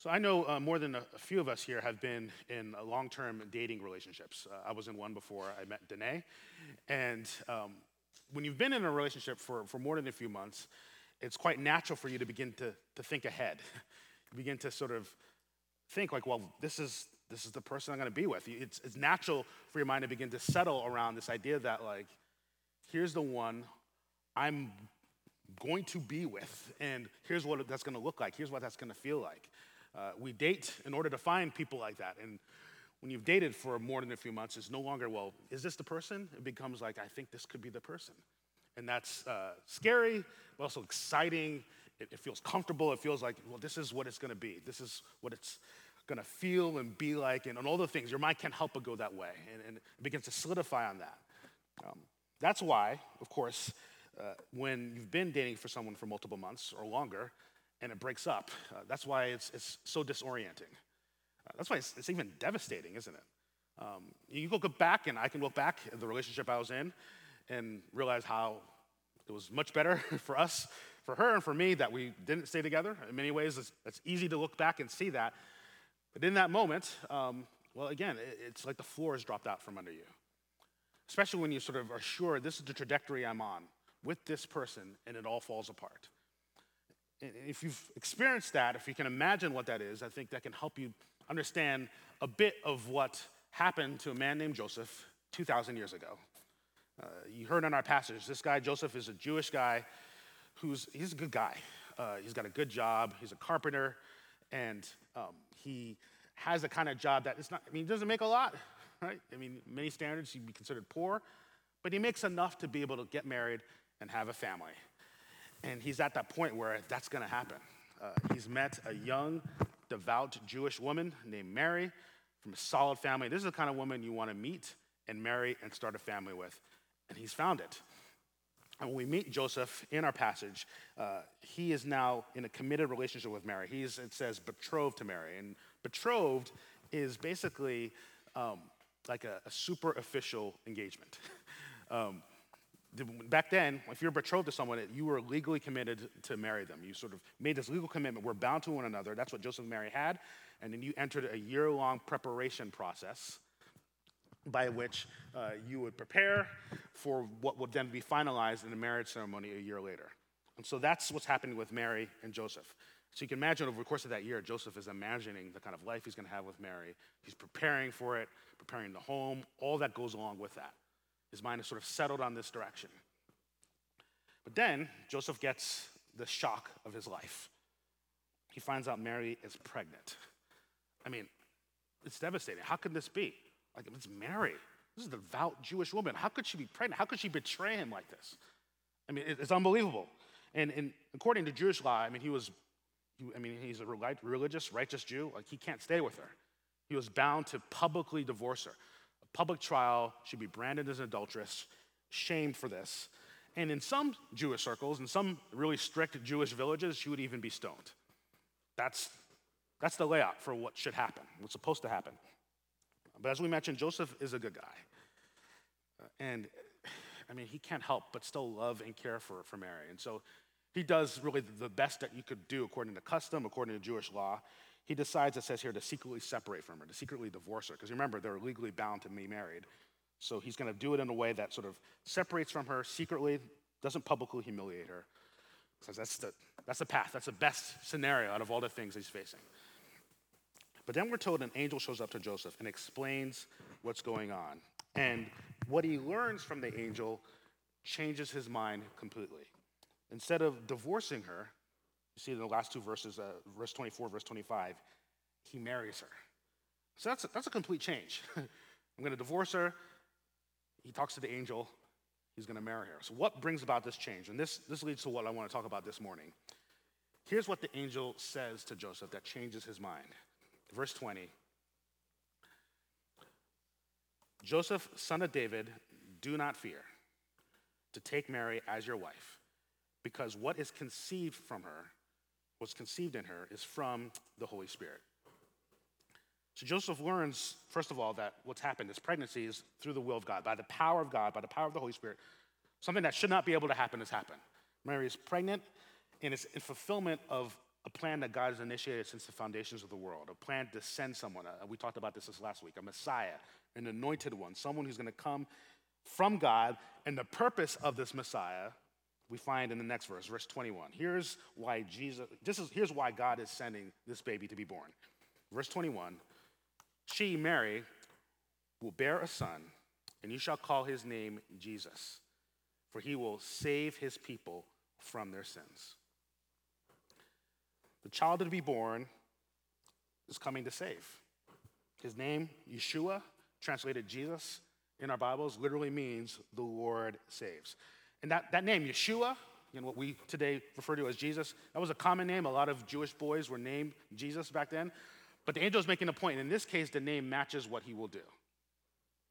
So I know uh, more than a, a few of us here have been in uh, long-term dating relationships. Uh, I was in one before I met Danae, and um, when you've been in a relationship for, for more than a few months, it's quite natural for you to begin to, to think ahead. you begin to sort of think like, well, this is this is the person I'm going to be with. It's, it's natural for your mind to begin to settle around this idea that like, here's the one I'm going to be with, and here's what that's going to look like. Here's what that's going to feel like. Uh, we date in order to find people like that. And when you've dated for more than a few months, it's no longer, well, is this the person? It becomes like, I think this could be the person. And that's uh, scary, but also exciting. It, it, feels comfortable. It feels like, well, this is what it's going to be. This is what it's going to feel and be like, and, and, all the things. Your mind can't help but go that way. And, and it begins to solidify on that. Um, that's why, of course, uh, when you've been dating for someone for multiple months or longer, and it breaks up. Uh, that's why it's, it's so disorienting. Uh, that's why it's, it's, even devastating, isn't it? Um, you can look back, and I can look back at the relationship I was in and realize how it was much better for us, for her, and for me that we didn't stay together. In many ways, it's, it's easy to look back and see that. But in that moment, um, well, again, it, it's like the floor has dropped out from under you. Especially when you sort of are sure this is the trajectory I'm on with this person, and it all falls apart if you've experienced that, if you can imagine what that is, I think that can help you understand a bit of what happened to a man named Joseph 2,000 years ago. Uh, you heard in our passage, this guy, Joseph, is a Jewish guy who's, he's a good guy. Uh, he's got a good job, he's a carpenter, and um, he has a kind of job that it's not, I mean, he doesn't make a lot, right? I mean, many standards, he'd be considered poor, but he makes enough to be able to get married and have a family. And he's at that point where that's going to happen. Uh, he's met a young, devout Jewish woman named Mary from a solid family. This is the kind of woman you want to meet and marry and start a family with. And he's found it. And when we meet Joseph in our passage, uh, he is now in a committed relationship with Mary. He's, it says, betrothed to Mary. And betrothed is basically um, like a, a, super official engagement. um, back then, if you're betrothed to someone, you were legally committed to marry them. You sort of made this legal commitment. We're bound to one another. That's what Joseph and Mary had. And then you entered a year long preparation process by which uh, you would prepare for what would then be finalized in a marriage ceremony a year later. And so that's what's happening with Mary and Joseph. So you can imagine over the course of that year, Joseph is imagining the kind of life he's going to have with Mary. He's preparing for it, preparing the home, all that goes along with that. His mind is sort of settled on this direction. But then Joseph gets the shock of his life. He finds out Mary is pregnant. I mean, it's devastating. How could this be? Like, it's Mary. This is a devout Jewish woman. How could she be pregnant? How could she betray him like this? I mean, it's unbelievable. And, and according to Jewish law, I mean, he was, he, I mean, he's a religious, righteous Jew. Like, he can't stay with her. He was bound to publicly divorce her public trial, she'd be branded as an adulteress, shamed for this. And in some Jewish circles, in some really strict Jewish villages, she would even be stoned. That's, that's the layout for what should happen, what's supposed to happen. But as we mentioned, Joseph is a good guy. Uh, and I mean, he can't help but still love and care for, for Mary. And so he does really the best that you could do according to custom, according to Jewish law he decides, it says here, to secretly separate from her, to secretly divorce her. Because remember, they're legally bound to be married. So he's going to do it in a way that sort of separates from her secretly, doesn't publicly humiliate her. Because that's the, that's the path, that's the best scenario out of all the things he's facing. But then we're told an angel shows up to Joseph and explains what's going on. And what he learns from the angel changes his mind completely. Instead of divorcing her, see in the last two verses, uh, verse 24, verse 25, he marries her. So that's a, that's a complete change. I'm going to divorce her. He talks to the angel. He's going to marry her. So, what brings about this change? And this, this leads to what I want to talk about this morning. Here's what the angel says to Joseph that changes his mind. Verse 20 Joseph, son of David, do not fear to take Mary as your wife, because what is conceived from her what's conceived in her is from the Holy Spirit. So Joseph learns, first of all, that what's happened, this pregnancy is through the will of God, by the power of God, by the power of the Holy Spirit. Something that should not be able to happen has happened. Mary is pregnant, and it's in fulfillment of a plan that God has initiated since the foundations of the world, a plan to send someone. Uh, we talked about this this last week, a Messiah, an anointed one, someone who's going to come from God. And the purpose of this Messiah we find in the next verse, verse 21. Here's why Jesus, this is, here's why God is sending this baby to be born. Verse 21 She, Mary, will bear a son, and you shall call his name Jesus, for he will save his people from their sins. The child to be born is coming to save. His name, Yeshua, translated Jesus in our Bibles, literally means the Lord saves. And that, that name, Yeshua, know, what we today refer to as Jesus, that was a common name. A lot of Jewish boys were named Jesus back then. But the angel is making a point. In this case, the name matches what he will do.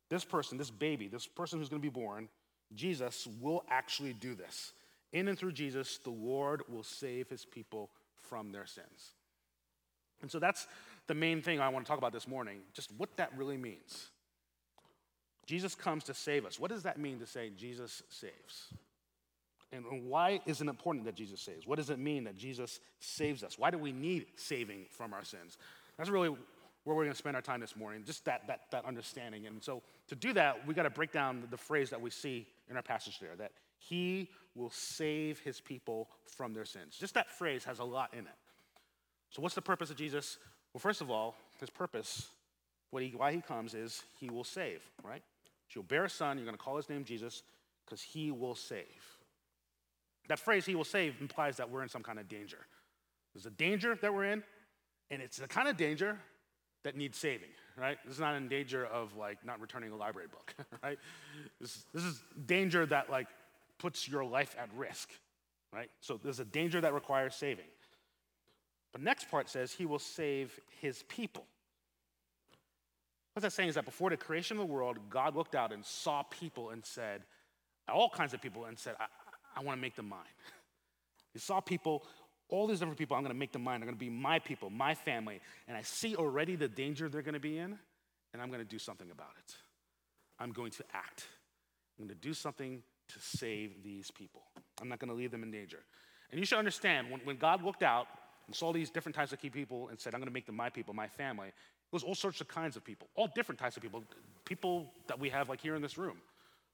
This person, this baby, this person who's going to be born, Jesus, will actually do this. In and through Jesus, the Lord will save his people from their sins. And so that's the main thing I want to talk about this morning, just what that really means. Jesus comes to save us. What does that mean to say Jesus saves? And why is it important that Jesus saves? What does it mean that Jesus saves us? Why do we need saving from our sins? That's really where we're going to spend our time this morning, just that, that, that understanding. And so to do that, we got to break down the phrase that we see in our passage there that he will save his people from their sins. Just that phrase has a lot in it. So, what's the purpose of Jesus? Well, first of all, his purpose, what he, why he comes, is he will save, right? You'll bear a son, you're going to call his name Jesus, because he will save. That phrase, he will save, implies that we're in some kind of danger. There's a danger that we're in, and it's the kind of danger that needs saving, right? This is not in danger of like not returning a library book, right? This, this is danger that like puts your life at risk, right? So there's a danger that requires saving. But next part says he will save his people. What that's saying is that before the creation of the world, God looked out and saw people and said, all kinds of people, and said, I, I want to make them mine. He saw people, all these different people, I'm going to make them mine. They're going to be my people, my family. And I see already the danger they're going to be in, and I'm going to do something about it. I'm going to act. I'm going to do something to save these people. I'm not going to leave them in danger. And you should understand when, when God looked out and saw these different types of key people and said, I'm going to make them my people, my family, it was all sorts of kinds of people, all different types of people, people that we have like here in this room.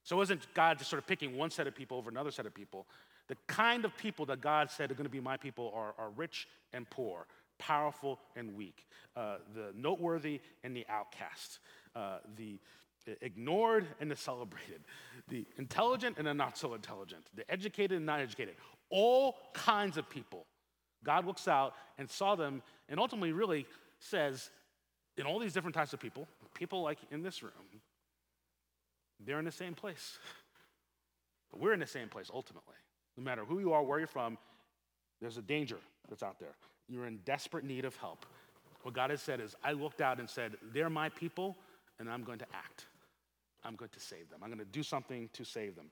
So it wasn't God just sort of picking one set of people over another set of people. The kind of people that God said are going to be my people are, are rich and poor, powerful and weak, uh, the noteworthy and the outcast, uh, the ignored and the celebrated, the intelligent and the not so intelligent, the educated and not educated, all kinds of people. God looks out and saw them and ultimately really says, in all these different types of people, people like in this room, they're in the same place. But we're in the same place ultimately. No matter who you are, where you're from, there's a danger that's out there. You're in desperate need of help. What God has said is, I looked out and said, They're my people, and I'm going to act. I'm going to save them. I'm going to do something to save them.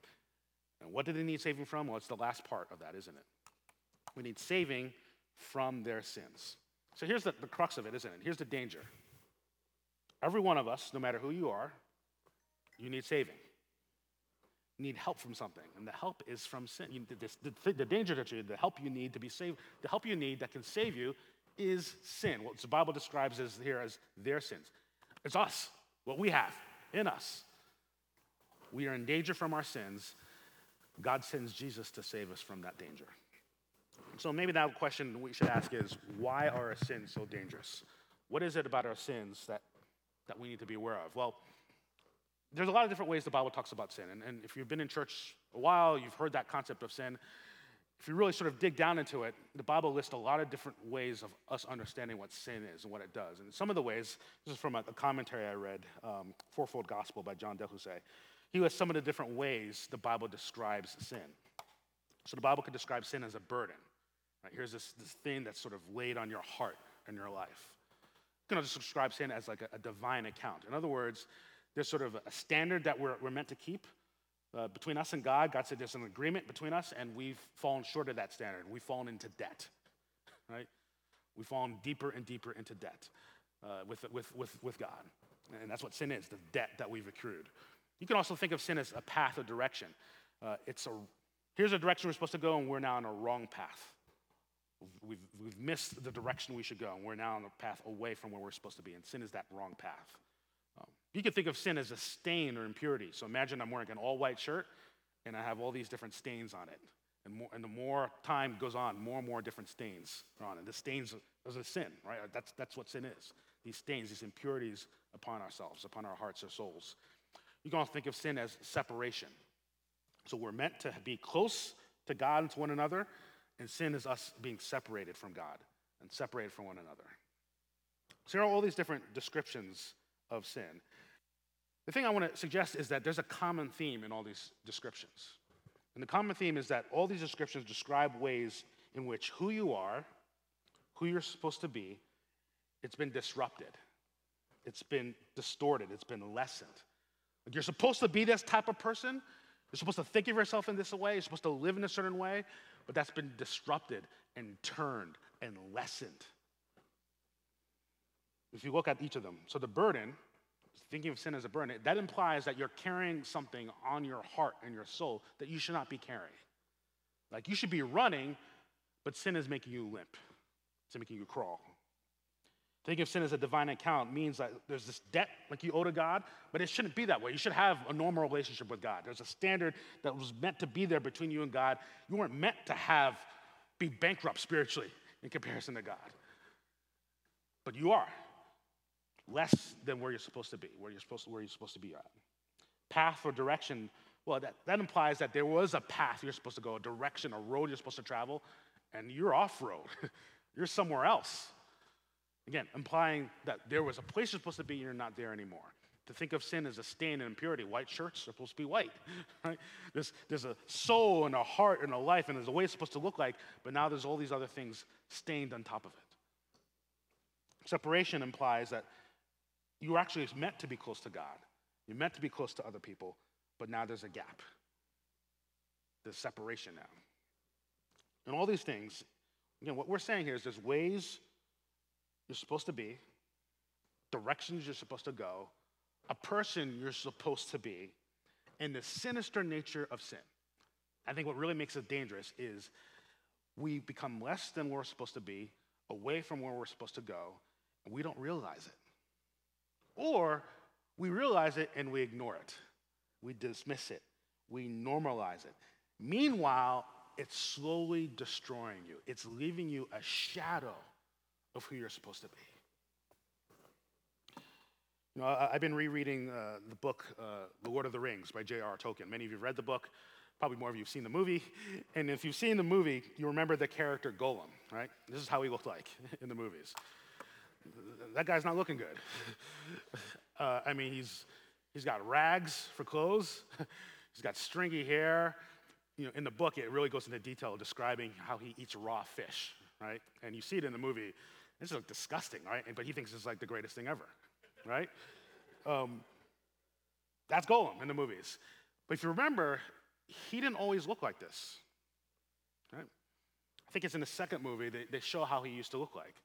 And what do they need saving from? Well, it's the last part of that, isn't it? We need saving from their sins. So here's the, the crux of it, isn't it? Here's the danger. Every one of us, no matter who you are, you need saving. You need help from something, and the help is from sin. You, the, the, the, danger that you, the help you need to be saved, the help you need that can save you is sin. What the Bible describes as here as their sins. It's us, what we have in us. We are in danger from our sins. God sends Jesus to save us from that danger. So maybe that question we should ask is why are our sins so dangerous? What is it about our sins that that we need to be aware of? Well, there's a lot of different ways the Bible talks about sin. And, and if you've been in church a while, you've heard that concept of sin. If you really sort of dig down into it, the Bible lists a lot of different ways of us understanding what sin is and what it does. And some of the ways, this is from a, commentary I read, um, Fourfold Gospel by John DeHussay. He lists some of the different ways the Bible describes sin. So the Bible could describe sin as a burden. Right? Here's this, this thing that's sort of laid on your heart and your life going to describe sin as like a, a, divine account. In other words, there's sort of a standard that we're, we're meant to keep uh, between us and God. God said there's an agreement between us, and we've fallen short of that standard. We've fallen into debt, right? We've fallen deeper and deeper into debt uh, with, with, with, with God. And that's what sin is the debt that we've accrued. You can also think of sin as a path of direction. Uh, it's a, here's a direction we're supposed to go, and we're now on a wrong path. We've, we've missed the direction we should go, and we're now on the path away from where we're supposed to be, and sin is that wrong path. Um, you could think of sin as a stain or impurity. So imagine I'm wearing an all white shirt, and I have all these different stains on it. And, more, and the more time goes on, more and more different stains are on it. The stains is a sin, right? That's, that's what sin is. These stains, these impurities upon ourselves, upon our hearts or souls. You can also think of sin as separation. So we're meant to be close to God and to one another, and sin is us being separated from God and separated from one another. So there are all these different descriptions of sin. The thing I want to suggest is that there's a common theme in all these descriptions. And the common theme is that all these descriptions describe ways in which who you are, who you're supposed to be, it's been disrupted. It's been distorted. It's been lessened. Like you're supposed to be this type of person. You're supposed to think of yourself in this way. You're supposed to live in a certain way, but that's been disrupted and turned and lessened. If you look at each of them, so the burden, thinking of sin as a burden, that implies that you're carrying something on your heart and your soul that you should not be carrying. Like you should be running, but sin is making you limp, it's making you crawl. Think of sin as a divine account means that there's this debt like you owe to God, but it shouldn't be that way. You should have a normal relationship with God. There's a standard that was meant to be there between you and God. You weren't meant to have be bankrupt spiritually in comparison to God. But you are less than where you're supposed to be, where you're supposed to, where you're supposed to be at. Path or direction, well, that, that implies that there was a path you're supposed to go, a direction, a road you're supposed to travel, and you're off road. you're somewhere else. Again, implying that there was a place you're supposed to be and you're not there anymore. To think of sin as a stain and impurity. White shirts are supposed to be white, right? There's, there's a soul and a heart and a life, and there's a way it's supposed to look like, but now there's all these other things stained on top of it. Separation implies that you were actually meant to be close to God. You're meant to be close to other people, but now there's a gap. There's separation now. And all these things, again, what we're saying here is there's ways you're supposed to be, directions you're supposed to go, a person you're supposed to be, and the sinister nature of sin. I think what really makes it dangerous is we become less than we're supposed to be, away from where we're supposed to go, and we don't realize it. Or we realize it and we ignore it. We dismiss it. We normalize it. Meanwhile, it's slowly destroying you. It's leaving you a shadow of who you're supposed to be. You know, I, have been rereading uh, the book uh, The Lord of the Rings by J.R. Tolkien. Many of you have read the book, probably more of you have seen the movie. And if you've seen the movie, you remember the character Gollum, right? This is how he looked like in the movies. That guy's not looking good. Uh, I mean, he's, he's got rags for clothes, he's got stringy hair. You know, in the book, it really goes into detail describing how he eats raw fish, right? And you see it in the movie. This is like disgusting, right? But he thinks it's like the greatest thing ever, right? Um, that's Gollum in the movies. But if you remember, he didn't always look like this. Right? I think it's in the second movie they, they show how he used to look like.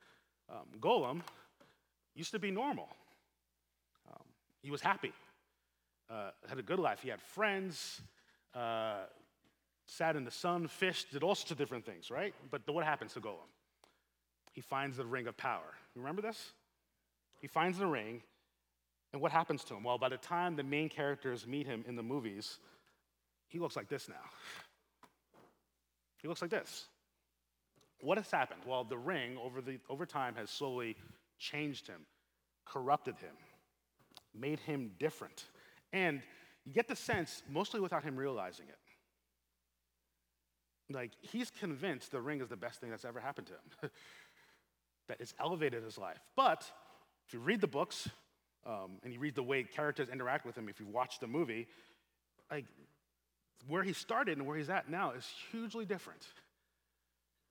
Um, Gollum used to be normal. Um, he was happy, uh, had a good life. He had friends, uh, sat in the sun, fished, did all sorts of different things, right? But what happens to Gollum? He finds the ring of power. You remember this? He finds the ring, and what happens to him? Well, by the time the main characters meet him in the movies, he looks like this now. He looks like this. What has happened? Well, the ring over, the, over time has slowly changed him, corrupted him, made him different. And you get the sense, mostly without him realizing it, like, he's convinced the ring is the best thing that's ever happened to him, that it's elevated his life. But if you read the books um, and you read the way characters interact with him, if you watch the movie, like, where he started and where he's at now is hugely different.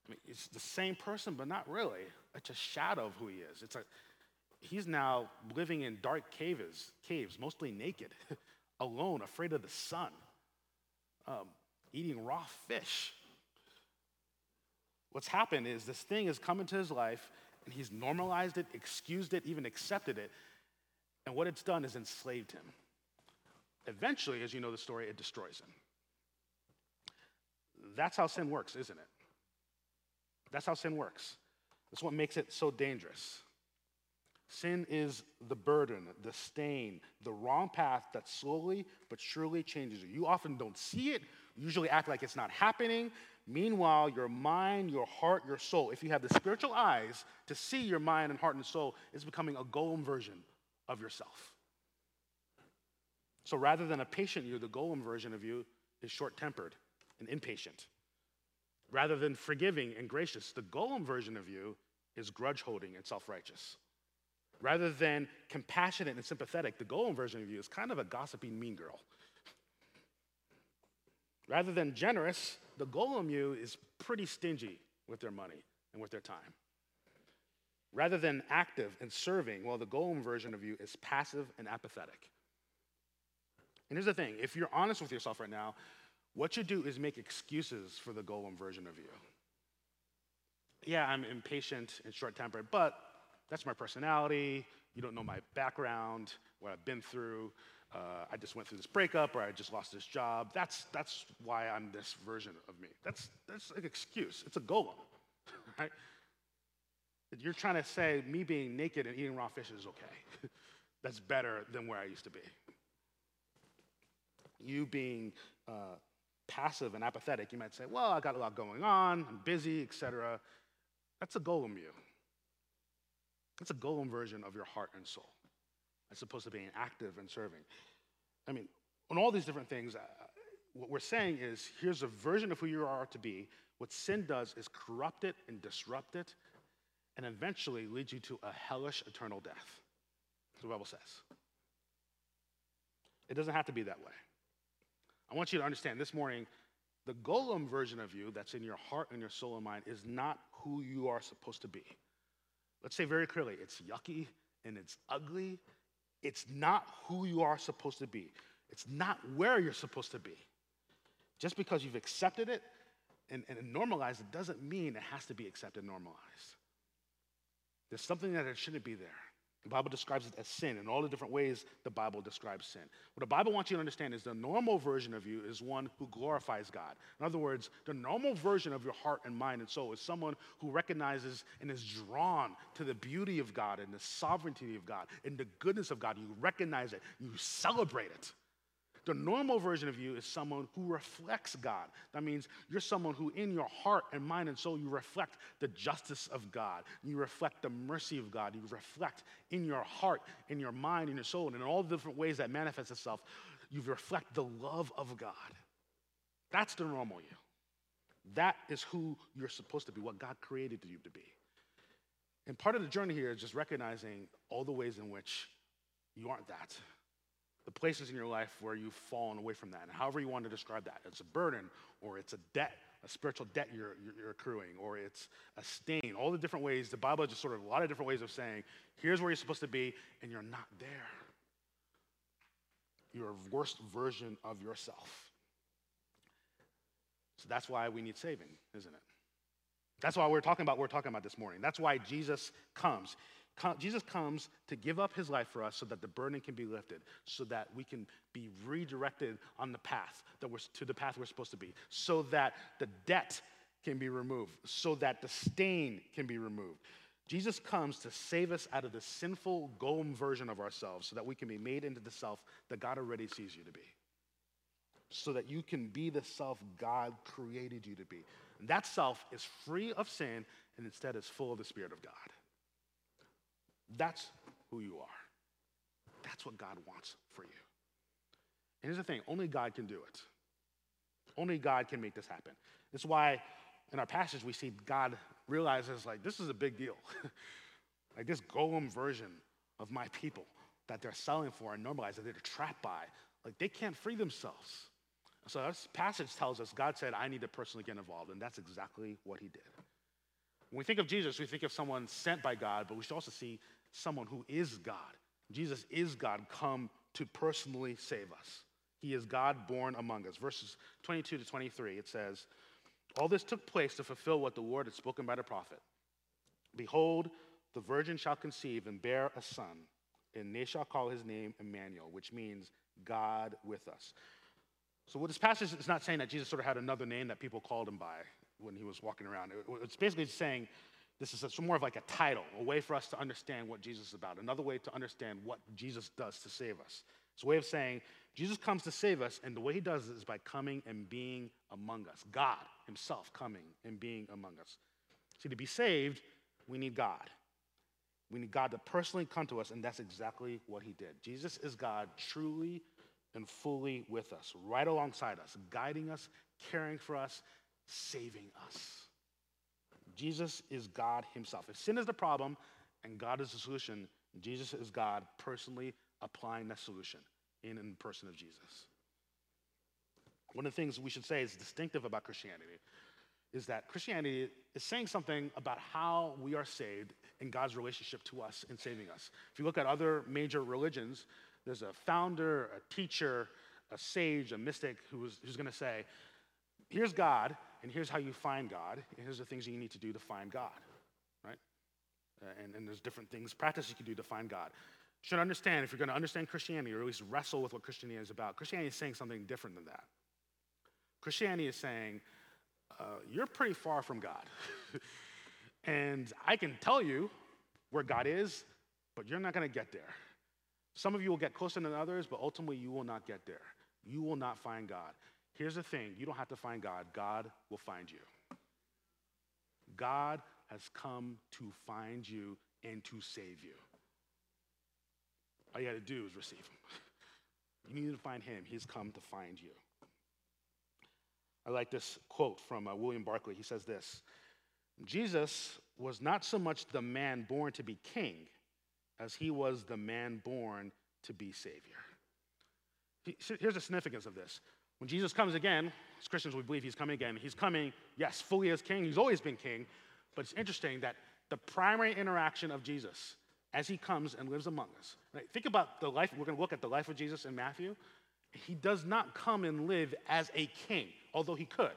I mean, it's the same person, but not really. It's a shadow of who he is. It's a, he's now living in dark caves, caves, mostly naked, alone, afraid of the sun, um, eating raw fish. What's happened is this thing has come into his life and he's normalized it, excused it, even accepted it. And what it's done is enslaved him. Eventually, as you know the story, it destroys him. That's how sin works, isn't it? That's how sin works. That's what makes it so dangerous. Sin is the burden, the stain, the wrong path that slowly but surely changes you. You often don't see it, you usually act like it's not happening. Meanwhile, your mind, your heart, your soul, if you have the spiritual eyes to see your mind and heart and soul, is becoming a Gollum version of yourself. So rather than a patient you, the Gollum version of you is short tempered and impatient. Rather than forgiving and gracious, the Gollum version of you is grudge holding and self righteous. Rather than compassionate and sympathetic, the Gollum version of you is kind of a gossiping mean girl. Rather than generous, the Gollum you is pretty stingy with their money and with their time. Rather than active and serving, well, the Gollum version of you is passive and apathetic. And here's the thing if you're honest with yourself right now, what you do is make excuses for the Gollum version of you. Yeah, I'm impatient and short tempered, but that's my personality. You don't know my background, what I've been through. Uh, I just went through this breakup or I just lost this job. That's, that's why I'm this version of me. That's, that's an excuse. It's a Gollum, right? You're trying to say me being naked and eating raw fish is okay. that's better than where I used to be. You being uh, passive and apathetic, you might say, well, I got a lot going on, I'm busy, etc. That's a Gollum you. It's a Gollum version of your heart and soul. It's supposed to be active and serving. I mean, on all these different things, uh, what we're saying is here's a version of who you are to be. What sin does is corrupt it and disrupt it, and eventually leads you to a hellish eternal death. The Bible says. It doesn't have to be that way. I want you to understand this morning the Gollum version of you that's in your heart and your soul and mind is not who you are supposed to be. Let's say very clearly it's yucky and it's ugly. It's not who you are supposed to be, it's not where you're supposed to be. Just because you've accepted it and, and normalized it doesn't mean it has to be accepted normalized. There's something that it shouldn't be there. The Bible describes it as sin in all the different ways the Bible describes sin. What the Bible wants you to understand is the normal version of you is one who glorifies God. In other words, the normal version of your heart and mind and soul is someone who recognizes and is drawn to the beauty of God and the sovereignty of God and the goodness of God. You recognize it, you celebrate it. The normal version of you is someone who reflects God. That means you're someone who, in your heart and mind and soul, you reflect the justice of God. You reflect the mercy of God. You reflect in your heart, in your mind, in your soul, and in all the different ways that manifests itself, you reflect the love of God. That's the normal you. That is who you're supposed to be, what God created you to be. And part of the journey here is just recognizing all the ways in which you aren't that the places in your life where you've fallen away from that. And however you want to describe that, it's a burden or it's a debt, a spiritual debt you're, you're accruing, or it's a stain, all the different ways. The Bible just sort of a lot of different ways of saying, here's where you're supposed to be, and you're not there. You're a worst version of yourself. So that's why we need saving, isn't it? That's why we're talking about we're talking about this morning. That's why Jesus comes. Jesus comes to give up his life for us so that the burden can be lifted, so that we can be redirected on the path that we're, to the path we're supposed to be, so that the debt can be removed, so that the stain can be removed. Jesus comes to save us out of the sinful Gollum version of ourselves so that we can be made into the self that God already sees you to be. So that you can be the self God created you to be. And that self is free of sin and instead is full of the Spirit of God. That's who you are. That's what God wants for you. And here's the thing only God can do it. Only God can make this happen. That's why in our passage we see God realizes, like, this is a big deal. like, this Gollum version of my people that they're selling for and normalized that they're trapped by, like, they can't free themselves. So this passage tells us God said, I need to personally get involved, and that's exactly what he did. When we think of Jesus, we think of someone sent by God, but we should also see someone who is God. Jesus is God come to personally save us. He is God born among us. Verses 22 to 23, it says, All this took place to fulfill what the Lord had spoken by the prophet. Behold, the virgin shall conceive and bear a son, and they shall call his name Emmanuel, which means God with us. So, what this passage is not saying that Jesus sort of had another name that people called him by. when he was walking around. It's basically saying this is a, more of like a title, a way for us to understand what Jesus is about, another way to understand what Jesus does to save us. It's a way of saying Jesus comes to save us, and the way he does it is by coming and being among us. God himself coming and being among us. See, to be saved, we need God. We need God to personally come to us, and that's exactly what he did. Jesus is God truly and fully with us, right alongside us, guiding us, caring for us, saving us. Jesus is God himself. If sin is the problem and God is the solution, Jesus is God personally applying that solution in the person of Jesus. One of the things we should say is distinctive about Christianity is that Christianity is saying something about how we are saved in God's relationship to us in saving us. If you look at other major religions, there's a founder, a teacher, a sage, a mystic who's, who's going to say, here's God, and here's how you find God, and here's the things that you need to do to find God, right? Uh, and, and there's different things, practice you can do to find God. You should understand, if you're going to understand Christianity, or at least wrestle with what Christianity is about, Christianity is saying something different than that. Christianity is saying, uh, you're pretty far from God. and I can tell you where God is, but you're not going to get there. Some of you will get closer than others, but ultimately you will not get there. You will not find God. Here's the thing you don't have to find God, God will find you. God has come to find you and to save you. All you got to do is receive Him. You need to find Him, He's come to find you. I like this quote from uh, William Barclay. He says this Jesus was not so much the man born to be king as he was the man born to be savior. Here's the significance of this. When Jesus comes again, as Christians, we believe he's coming again. He's coming, yes, fully as king. He's always been king. But it's interesting that the primary interaction of Jesus as he comes and lives among us. Right? Think about the life, we're going to look at the life of Jesus in Matthew. He does not come and live as a king, although he could.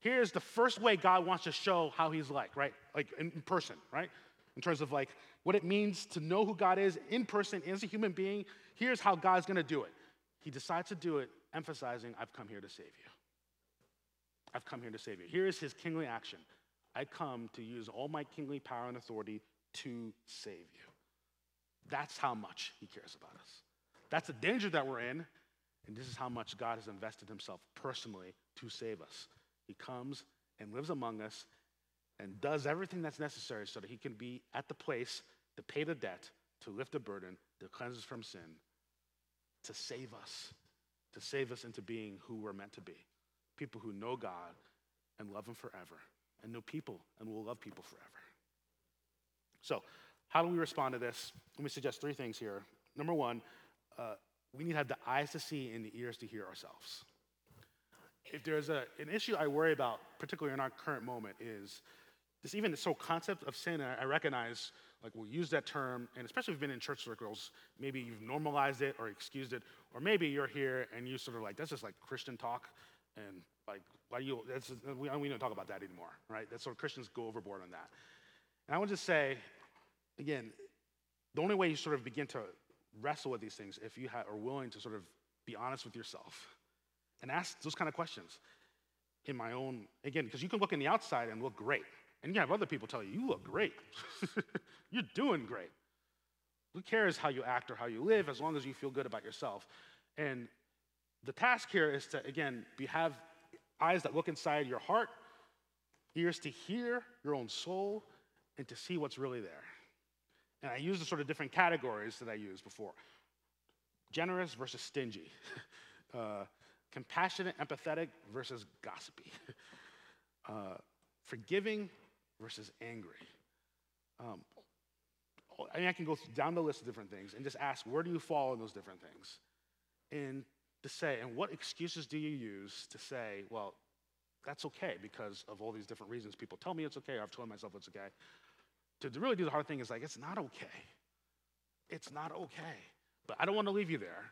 Here's the first way God wants to show how he's like, right? Like in person, right? In terms of like what it means to know who God is in person as a human being. Here's how God's going to do it. He decides to do it emphasizing, I've come here to save you. I've come here to save you. Here is his kingly action. I come to use all my kingly power and authority to save you. That's how much he cares about us. That's the danger that we're in. And this is how much God has invested himself personally to save us. He comes and lives among us and does everything that's necessary so that he can be at the place to pay the debt, to lift the burden, to cleanse us from sin, to save us, to save us into being who we're meant to be. People who know God and love him forever, and know people and will love people forever. So, how do we respond to this? Let me suggest three things here. Number one, uh, we need to have the eyes to see and the ears to hear ourselves. If there's a, an issue I worry about, particularly in our current moment, is this even this whole concept of sin. I, I recognize, like, we'll use that term, and especially if you've been in church circles, maybe you've normalized it or excused it, or maybe you're here and you sort of like, that's just like Christian talk, and like, why do you, that's, we, we don't talk about that anymore, right? That's sort of Christians go overboard on that. And I would just say, again, the only way you sort of begin to wrestle with these things if you are willing to sort of be honest with yourself and ask those kind of questions in my own, again, because you can look in the outside and look great. And you have other people tell you, you look great. You're doing great. Who cares how you act or how you live as long as you feel good about yourself? And the task here is to, again, be, have eyes that look inside your heart, ears to hear your own soul, and to see what's really there. And I use the sort of different categories that I used before generous versus stingy, uh, compassionate, empathetic versus gossipy, uh, forgiving versus angry. Um, I mean, I can go down the list of different things and just ask, where do you fall in those different things? And to say, and what excuses do you use to say, well, that's okay because of all these different reasons people tell me it's okay, or I've told myself it's okay to really do the hard thing is like, it's not okay. It's not okay. But I don't want to leave you there.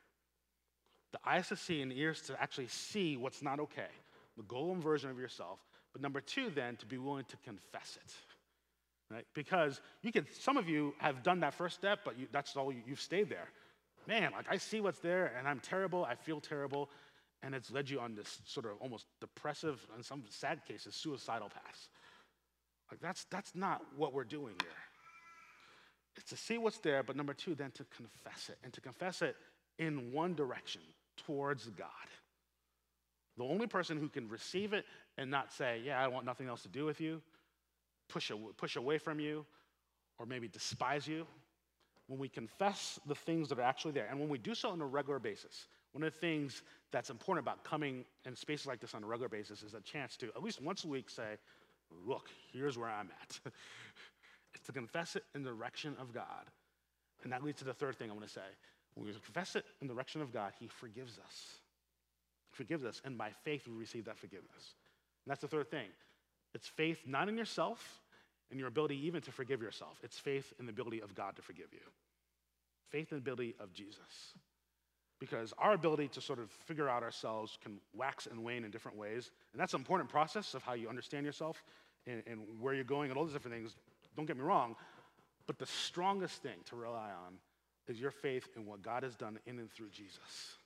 The eyes to see and ears to actually see what's not okay, the Gollum version of yourself. But number two, then, to be willing to confess it. Right? Because you can, some of you have done that first step, but you, that's all you, you've stayed there. Man, like I see what's there and I'm terrible, I feel terrible, and it's led you on this sort of almost depressive, in some sad cases, suicidal path. Like that's that's not what we're doing here. It's to see what's there, but number two, then to confess it, and to confess it in one direction towards God. The only person who can receive it and not say, Yeah, I want nothing else to do with you, push, push away from you, or maybe despise you, when we confess the things that are actually there, and when we do so on a regular basis, one of the things that's important about coming in spaces like this on a regular basis is a chance to, at least once a week, say, Look, here's where I'm at. it's to confess it in the direction of God. And that leads to the third thing I want to say. When we confess it in the direction of God, He forgives us. He forgives us, and by faith, we receive that forgiveness. And that's the third thing. It's faith not in yourself and your ability even to forgive yourself, it's faith in the ability of God to forgive you. Faith in the ability of Jesus. Because our ability to sort of figure out ourselves can wax and wane in different ways. And that's an important process of how you understand yourself and, and where you're going and all those different things. Don't get me wrong. But the strongest thing to rely on is your faith in what God has done in and through Jesus.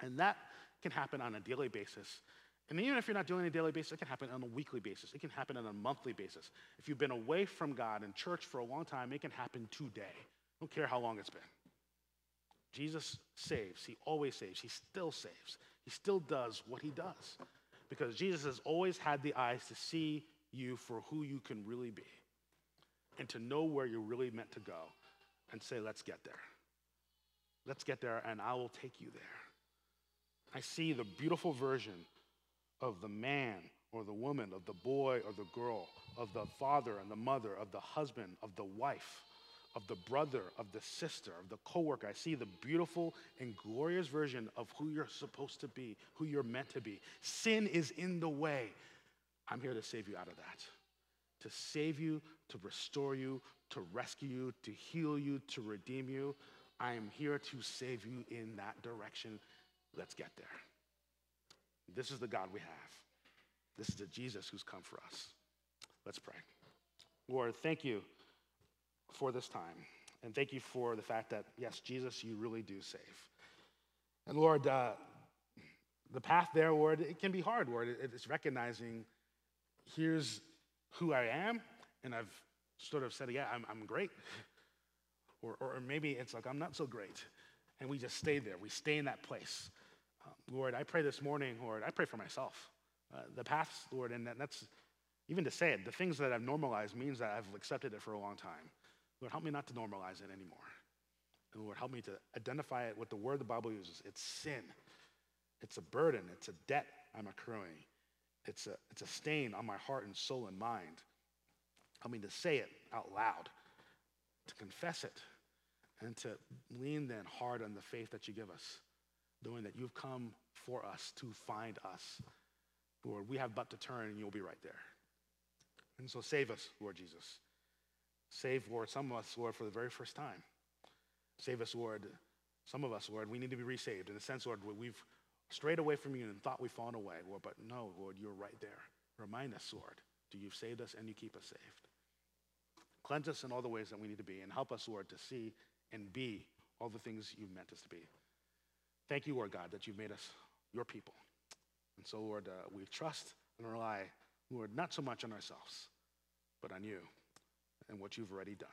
And that can happen on a daily basis. And even if you're not doing it on a daily basis, it can happen on a weekly basis. It can happen on a monthly basis. If you've been away from God and church for a long time, it can happen today. I don't care how long it's been. Jesus saves. He always saves. He still saves. He still does what he does. Because Jesus has always had the eyes to see you for who you can really be and to know where you're really meant to go and say, let's get there. Let's get there, and I will take you there. I see the beautiful version of the man or the woman, of the boy or the girl, of the father and the mother, of the husband, of the wife, of the brother, of the sister, of the coworker. I see the beautiful and glorious version of who you're supposed to be, who you're meant to be. Sin is in the way. I'm here to save you out of that. To save you, to restore you, to rescue you, to heal you, to redeem you. I am here to save you in that direction. Let's get there. This is the God we have. This is the Jesus who's come for us. Let's pray. Lord, thank you for this time. And thank you for the fact that, yes, Jesus, you really do save. And Lord, uh, the path there, Lord, it can be hard, Lord. It's recognizing here's who I am, and I've sort of said, yeah, I'm, I'm great. Or, or maybe it's like, I'm not so great. And we just stay there. We stay in that place. Lord, I pray this morning, Lord, I pray for myself. Uh, the paths, Lord, and that, that's even to say it, the things that I've normalized means that I've accepted it for a long time. Lord, help me not to normalize it anymore. And Lord, help me to identify it with the word the Bible uses. It's sin. It's a burden. It's a debt I'm accruing. It's a, it's a stain on my heart and soul and mind. Help me to say it out loud, to confess it, and to lean then hard on the faith that you give us, knowing that you've come for us to find us. Lord, we have but to turn and you'll be right there. And so save us, Lord Jesus. Save, Lord, some of us, Lord, for the very first time. Save us, Lord. Some of us, Lord, we need to be resaved. In a sense, Lord, we've strayed away from you and thought we've fallen away, Lord, but no, Lord, you're right there. Remind us, Lord, do you've saved us and you keep us saved. Cleanse us in all the ways that we need to be and help us, Lord, to see and be all the things you've meant us to be. Thank you, Lord God, that you've made us your people. And so, Lord, uh, we trust and rely, Lord, not so much on ourselves, but on you and what you've already done.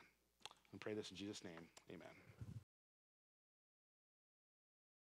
And pray this in Jesus' name. Amen.